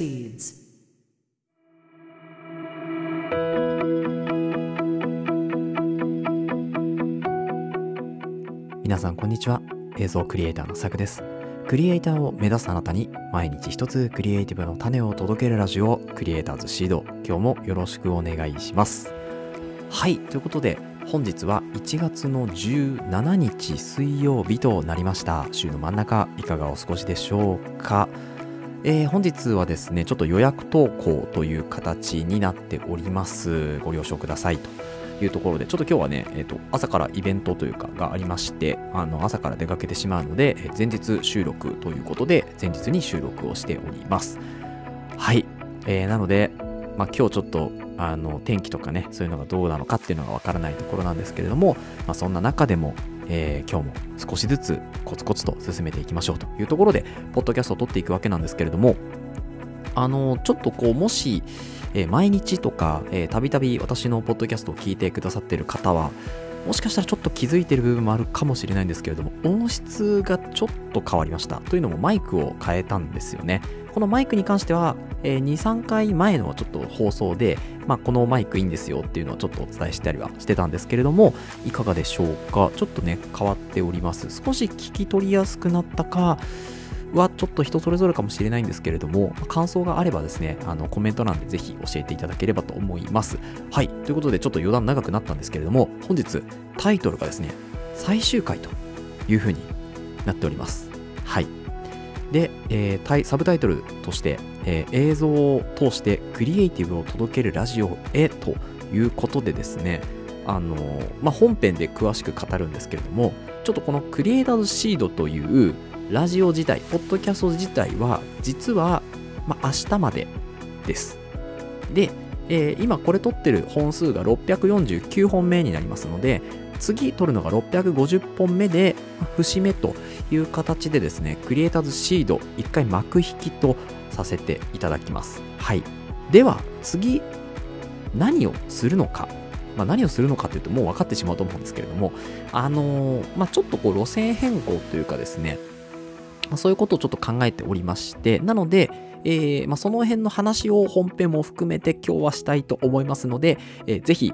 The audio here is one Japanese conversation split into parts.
proceeds. 皆さんこんにちは。映像クリエイターのさくです。クリエイターを目指すあなたに毎日一つクリエイティブの種を届けるラジオクリエイターズシード。今日もよろしくお願いします。はいということで本日は1月の17日水曜日となりました。週の真ん中いかがお過ごしでしょうか？えー本日はですねちょっと予約投稿という形になっておりますご了承くださいというところで、ちょっと今日はね、えっ、と、朝からイベントというかがありまして、あの、朝から出かけてしまうので、前日収録ということで、前日に収録をしております。はい。えーなので、まあ今日ちょっと、あの、天気とかね、そういうのがどうなのかっていうのがわからないところなんですけれども、まあそんな中でも、えー今日も少しずつコツコツと進めていきましょうというところで、ポッドキャストを撮っていくわけなんですけれども、あの、ちょっとこう、もし、えー毎日とか、たびたび私のポッドキャストを聞いてくださっている方は、もしかしたらちょっと気づいてる部分もあるかもしれないんですけれども、音質がちょっと変わりました。というのもマイクを変えたんですよね。このマイクに関しては、えー2、3回前のちょっと放送で、まあ、このマイクいいんですよっていうのをちょっとお伝えしたりはしてたんですけれども、いかがでしょうか？ちょっとね、変わっております。少し聞き取りやすくなったか、はちょっと人それぞれかもしれないんですけれども、感想があればですね、あのコメント欄でぜひ教えていただければと思います。はい、ということでちょっと余談長くなったんですけれども、本日タイトルがですね、最終回というふうになっております。はい。で、えーサブタイトルとして、えー映像を通してクリエイティブを届けるラジオへということでですね、あのーまあ、本編で詳しく語るんですけれども、ちょっとこのクリエイターズシードというラジオ自体、ポッドキャスト自体は、実は、まあ、明日までです。で、えー今これ撮ってる本数が649本目になりますので、次撮るのが650本目で、節目という形でですね、クリエイターズシード、一回幕引きとさせていただきます。はい。では、次、何をするのか。まあ、何をするのかというともう分かってしまうと思うんですけれども、あのーまあ、ちょっとこう路線変更というかですね、まあそういうことをちょっと考えておりまして、なので、えーまあ、その辺の話を本編も含めて今日はしたいと思いますので、えーぜひ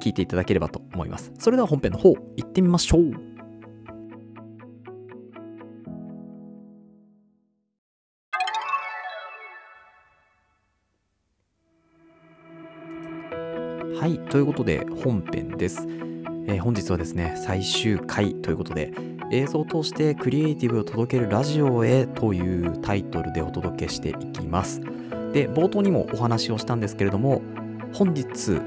聞いていただければと思います。それでは本編の方行ってみましょう。はい、ということで本編です。えー本日はですね、最終回ということで、映像を通してクリエイティブを届けるラジオへというタイトルでお届けしていきます。で、冒頭にもお話をしたんですけれども、本日、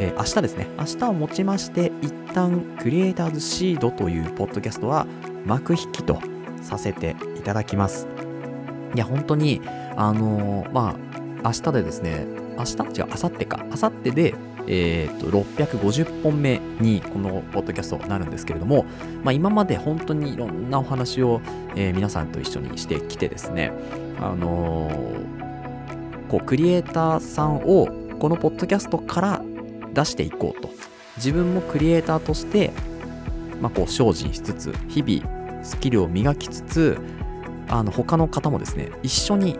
えー明日ですね、明日をもちまして、一旦クリエイターズシードというポッドキャストは幕引きとさせていただきます。いや、本当に、あのーまあ、明日でですね、明日？違う、明後日か、明後日で、えー、と650本目にこのポッドキャストになるんですけれども、まあ、今まで本当にいろんなお話を、えー皆さんと一緒にしてきてですね、あのーこうクリエイターさんをこのポッドキャストから出していこうと。自分もクリエイターとして、まあ、こう精進しつつ日々スキルを磨きつつあの他の方もですね一緒に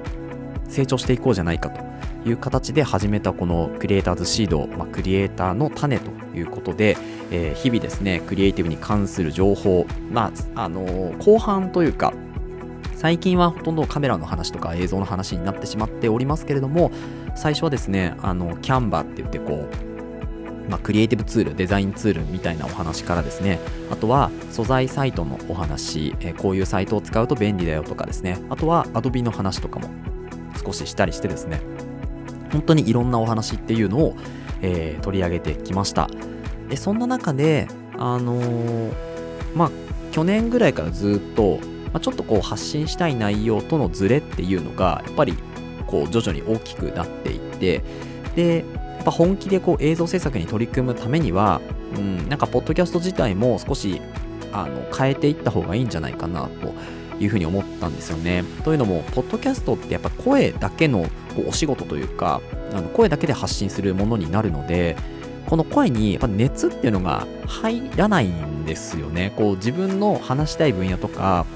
成長していこうじゃないかと。いう形で始めたこのクリエイターズシード、まあ、クリエイターの種ということで、えー日々ですねクリエイティブに関する情報、まああのー後半というか最近はほとんどカメラの話とか映像の話になってしまっておりますけれども最初はですねあのキャンバって言ってこう、まあ、クリエイティブツールデザインツールみたいなお話からですねあとは素材サイトのお話、えーこういうサイトを使うと便利だよとかですねあとは Adobe の話とかも少ししたりしてですね本当にいろんなお話っていうのを、えー取り上げてきました。でそんな中であのーまあ去年ぐらいからずっと、まあ、ちょっとこう発信したい内容とのズレっていうのがやっぱりこう徐々に大きくなっていってでやっぱ本気でこう映像制作に取り組むためには、うん、なんかポッドキャスト自体も少しあの変えていった方がいいんじゃないかなというふうに思ったんですよね。というのも、ポッドキャストってやっぱ声だけのお仕事というか、あの声だけで発信するものになるので、この声にやっぱ熱っていうのが入らないんですよね。こう自分の話したい分野とか、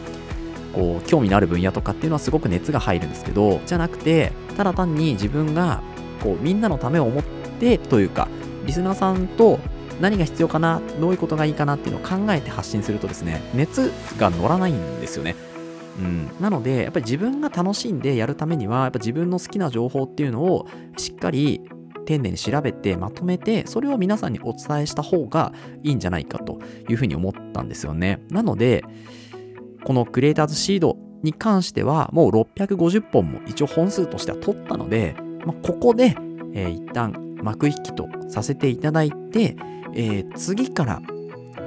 こう興味のある分野とかっていうのはすごく熱が入るんですけどじゃなくてただ単に自分がこうみんなのためを思ってというかリスナーさんと何が必要かなどういうことがいいかなっていうのを考えて発信するとですね熱が乗らないんですよね。うん、なのでやっぱり自分が楽しんでやるためにはやっぱ自分の好きな情報っていうのをしっかり丁寧に調べてまとめてそれを皆さんにお伝えした方がいいんじゃないかというふうに思ったんですよね。なのでこのクリエイターズシードに関してはもう650本も一応本数としては取ったので、まあ、ここで、えー、一旦幕引きとさせていただいて、えー、次から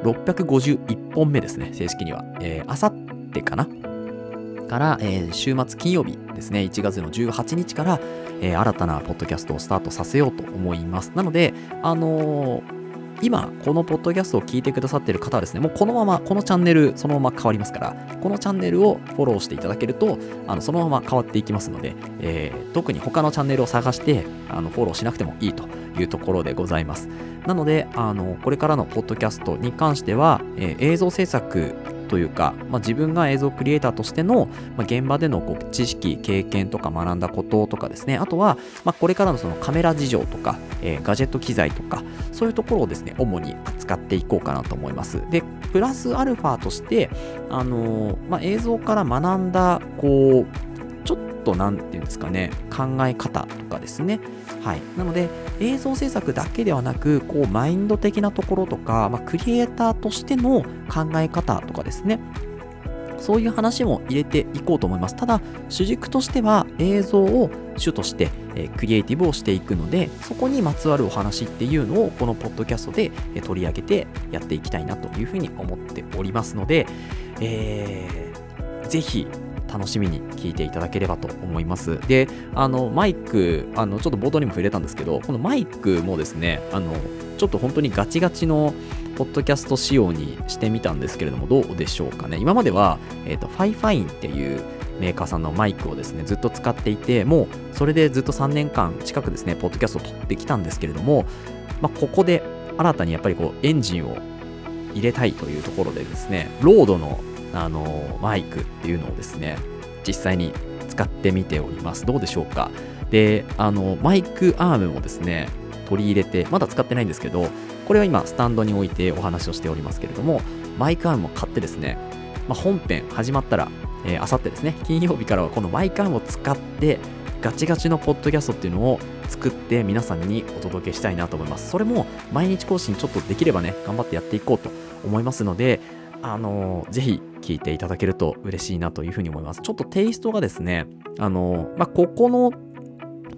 651本目ですね正式には、えー、あさってかな？から、えー、週末金曜日ですね、1月の18日から、えー、新たなポッドキャストをスタートさせようと思います。なので、あのー今、このポッドキャストを聞いてくださっている方はですね、もうこのまま、このチャンネル、そのまま変わりますから、このチャンネルをフォローしていただけると、あのそのまま変わっていきますので、えー、特に他のチャンネルを探して、あのフォローしなくてもいいというところでございます。なので、あのこれからのポッドキャストに関しては、えー、映像制作というか、まあ、自分が映像クリエイターとしての、まあ、現場でのこう知識、経験とか学んだこととかですね、あとは、まあ、これからのそのカメラ事情とか、えー、ガジェット機材とか、そういうところをですね、主に扱っていこうかなと思います。で、プラスアルファとして、あのー、まあ、映像から学んだ、こう、と何て言うんですかね考え方とかですね。はい。なので映像制作だけではなくこうマインド的なところとか、まあ、クリエイターとしての考え方とかですね。そういう話も入れていこうと思います。ただ、主軸としては映像を主として、え、クリエイティブをしていくので、そこにまつわるお話っていうのをこのポッドキャストで、え、取り上げてやっていきたいなというふうに思っておりますので、えー、ぜひ楽しみに聞いていただければと思います。で、あの、マイク、あの、ちょっと冒頭にも触れたんですけど、このマイクもですね、あの、ちょっと本当にガチガチのポッドキャスト仕様にしてみたんですけれども、どうでしょうかね。今までは、えっ、ー、と、 FIFINE っていうメーカーさんのマイクをですね、ずっと使っていて、もうそれでずっと3年間近くですね、ポッドキャストを撮ってきたんですけれども、まあ、ここで新たにやっぱりこう、エンジンを入れたいというところでですね、ロードのあのマイクっていうのをですね、実際に使ってみております。どうでしょうか？で、あの、マイクアームもですね、取り入れて、まだ使ってないんですけど、これは今、スタンドに置いてお話をしておりますけれども、マイクアームを買ってですね、まあ、本編始まったら、あさってですね、金曜日からはこのマイクアームを使って、ガチガチのポッドキャストっていうのを作って皆さんにお届けしたいなと思います。それも毎日更新ちょっとできればね、頑張ってやっていこうと思いますので、あのー、ぜひ聞いていただけると嬉しいなというふうに思います。ちょっとテイストがですね、あの、まあ、ここの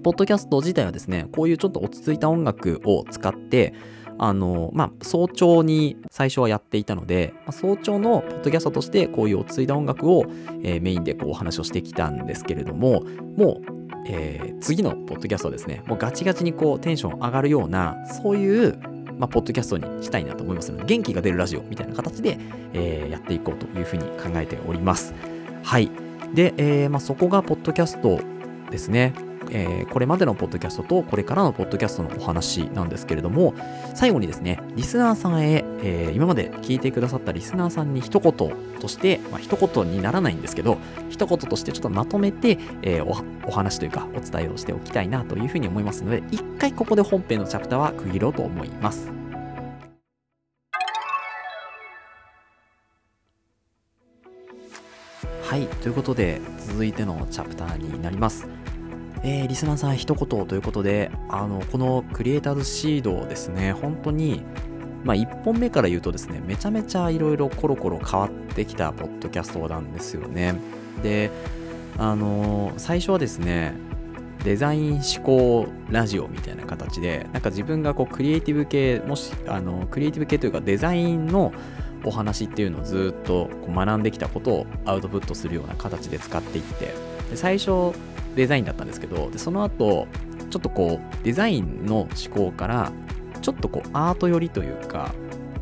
ポッドキャスト自体はですね、こういうちょっと落ち着いた音楽を使って、あのまあ、早朝に最初はやっていたので、まあ、早朝のポッドキャストとしてこういう落ち着いた音楽を、えー、メインでこうお話をしてきたんですけれども、もう、えー、次のポッドキャストはですね、もうガチガチにこうテンション上がるような、そういうまあ、ポッドキャストにしたいなと思いますので、元気が出るラジオみたいな形で、えー、やっていこうというふうに考えております。はい。で、えー、まあ、そこがポッドキャストですね。えー、これまでのポッドキャストとこれからのポッドキャストのお話なんですけれども、最後にですね、リスナーさんへ、えー、今まで聞いてくださったリスナーさんに一言として、まあ、一言にならないんですけど、一言としてちょっとまとめて、えー、おお話というかお伝えをしておきたいなというふうに思いますので、一回ここで本編のチャプターは区切ろうと思います。はい、ということで続いてのチャプターになります。えー、リスナーさん一言ということで、あの、このクリエイターズシードですね、本当に、まあ1本目から言うとですね、めちゃめちゃいろいろコロコロ変わってきたポッドキャストなんですよね。で、あの、最初はですね、デザイン思考ラジオみたいな形で、なんか自分がこうクリエイティブ系、もし、あの、クリエイティブ系というかデザインのお話っていうのをずっとこう学んできたことをアウトプットするような形で使っていってで最初デザインだったんですけどでその後ちょっとこうデザインの思考からちょっとこうアート寄りというか、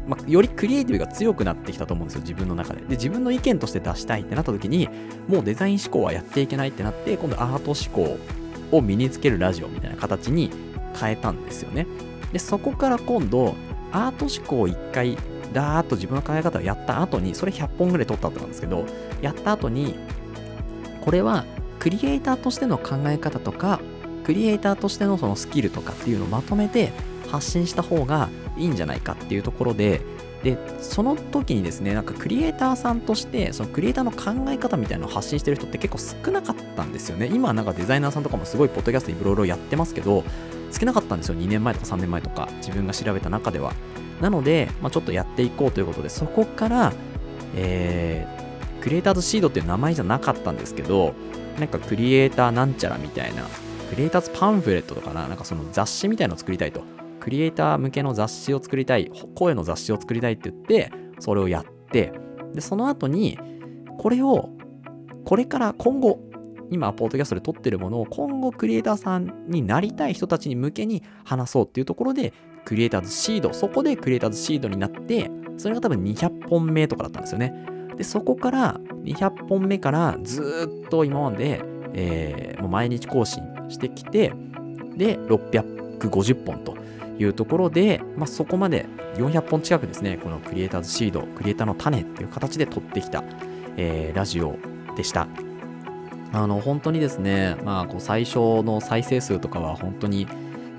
まあ、よりクリエイティブが強くなってきたと思うんですよ自分の中で。で自分の意見として出したいってなった時にもうデザイン思考はやっていけないってなって今度アート思考を身につけるラジオみたいな形に変えたんですよね。でそこから今度アート思考を一回だーっと自分の考え方をやった後に、それ100本ぐらい取った後なんですけど、やった後に、これはクリエイターとしての考え方とか、クリエイターとしてのそのスキルとかっていうのをまとめて発信した方がいいんじゃないかっていうところで、で、その時にですね、なんかクリエイターさんとして、そのクリエイターの考え方みたいなのを発信してる人って結構少なかったんですよね。今なんかデザイナーさんとかもすごいポッドキャストいろいろやってますけど、少なかったんですよ。2年前とか3年前とか、自分が調べた中では。なので、まあ、ちょっとやっていこうということで、そこから、えー、クリエイターズシードっていう名前じゃなかったんですけど、なんかクリエイターなんちゃらみたいな、クリエイターズパンフレットとかな、なんかその雑誌みたいのを作りたいと。クリエイター向けの雑誌を作りたい、声の雑誌を作りたいって言って、それをやって、で、その後に、これを、これから今後、今、ポッドキャストで撮ってるものを今後クリエイターさんになりたい人たちに向けに話そうっていうところで、クリエイターズシード、そこでクリエイターズシードになって、それが多分200本目とかだったんですよね。で、そこから200本目からずっと今まで、えー、もう毎日更新してきて、で、650本というところで、まあ、そこまで400本近くですね、このクリエイターズシード、クリエイターの種っていう形で取ってきた、えー、ラジオでした。あの、本当にですね、まあ、こう最初の再生数とかは本当に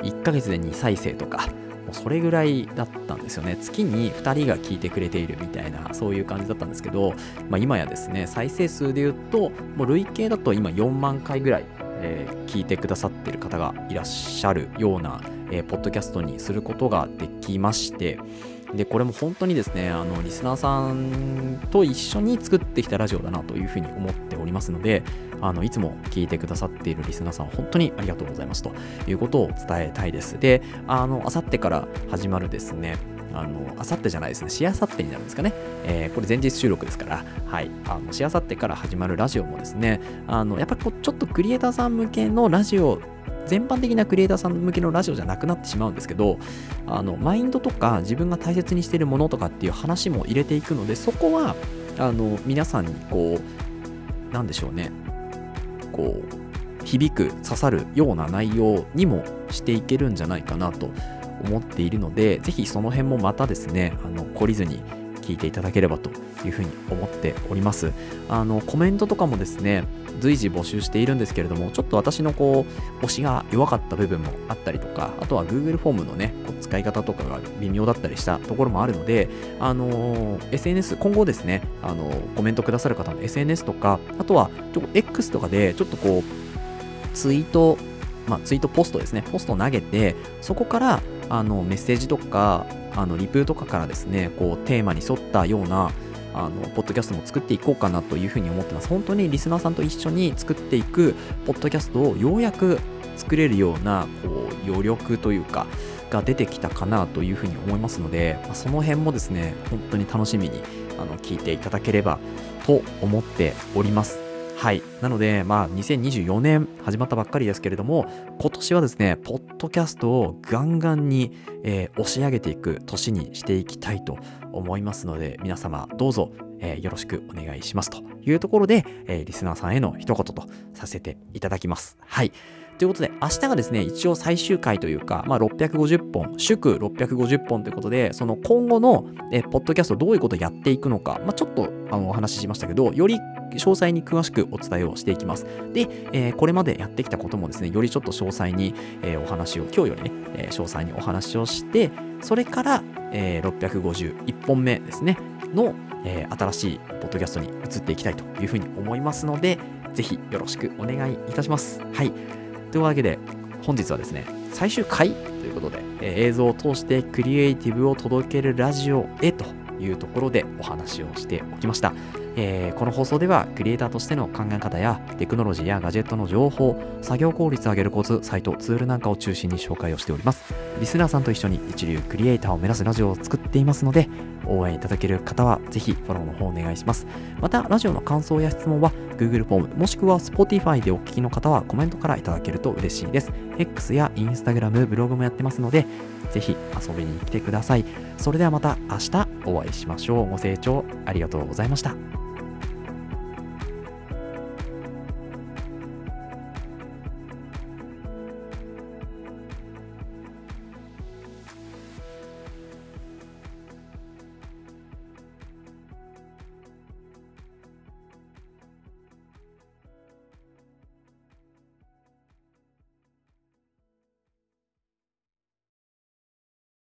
1ヶ月で2再生とか、もうそれぐらいだったんですよね。月に2人が聞いてくれているみたいな、そういう感じだったんですけど、まあ、今やですね、再生数で言うと、もう累計だと今4万回ぐらい、えー、聞いてくださってる方がいらっしゃるような、えー、ポッドキャストにすることができまして、で、これも本当にですね、あの、リスナーさんと一緒に作ってきたラジオだなというふうに思っておりますので、あの、いつも聞いてくださっているリスナーさん、本当にありがとうございますということを伝えたいです。で、あの、あさってから始まるですね、あの、あさってじゃないですね、しあさってになるんですかね。えー、これ前日収録ですから、はい、あの、しあさってから始まるラジオもですね、あの、やっぱり、ちょっとクリエイターさん向けのラジオ全般的なクリエイターさん向けのラジオじゃなくなってしまうんですけど、あの、マインドとか自分が大切にしているものとかっていう話も入れていくので、そこは、あの、皆さんにこう、なんでしょうね、こう、響く、刺さるような内容にもしていけるんじゃないかなと思っているので、ぜひその辺もまたですね、あの、懲りずに聞いていただければというふうに思っております。あの、コメントとかもですね、随時募集しているんですけれども、ちょっと私のこう、推しが弱かった部分もあったりとか、あとは Google フォームのね、こう使い方とかが微妙だったりしたところもあるので、あのー、SNS、今後ですね、あのー、コメントくださる方の SNS とか、あとは、ちょ X とかで、ちょっとこう、ツイート、まあ、ツイートポストですね、ポスト投げて、そこから、あの、メッセージとか、あの、リプとかからですね、こう、テーマに沿ったような、あの、ポッドキャストも作っていこうかなというふうに思ってます。本当にリスナーさんと一緒に作っていくポッドキャストをようやく作れるような、こう、余力というか、が出てきたかなというふうに思いますので、ま、その辺もですね、本当に楽しみにあの聞いていただければと思っております。はい。なので、まあ、2024年始まったばっかりですけれども、今年はですね、ポッドキャストをガンガンに、えー、押し上げていく年にしていきたいと思いますので、皆様どうぞ、えー、よろしくお願いしますというところで、えー、リスナーさんへの一言とさせていただきます。はい。ということで、明日がですね、一応最終回というか、まあ、650本、祝650本ということで、その今後のえポッドキャストどういうことをやっていくのか、まあ、ちょっとあのお話ししましたけど、より詳細に詳しくお伝えをしていきます。で、えー、これまでやってきたこともですね、よりちょっと詳細に、えー、お話を、今日よりね、えー、詳細にお話をして、それから、えー、651本目ですね、の、え、新しいポッドキャストに移っていきたいというふうに思いますので、ぜひよろしくお願いいたします。はい。というわけで、本日はですね、最終回ということで、え、映像を通してクリエイティブを届けるラジオへというところでお話をしておきました。えー、この放送ではクリエイターとしての考え方やテクノロジーやガジェットの情報、作業効率を上げるコツ、サイト、ツールなんかを中心に紹介をしております。リスナーさんと一緒に一流クリエイターを目指すラジオを作っていますので、応援いただける方はぜひフォローの方お願いします。また、ラジオの感想や質問は Google フォーム、もしくは Spotify でお聞きの方はコメントからいただけると嬉しいです。X や Instagram、ブログもやってますので、ぜひ遊びに来てください。それではまた明日お会いしましょう。ご清聴ありがとうございました。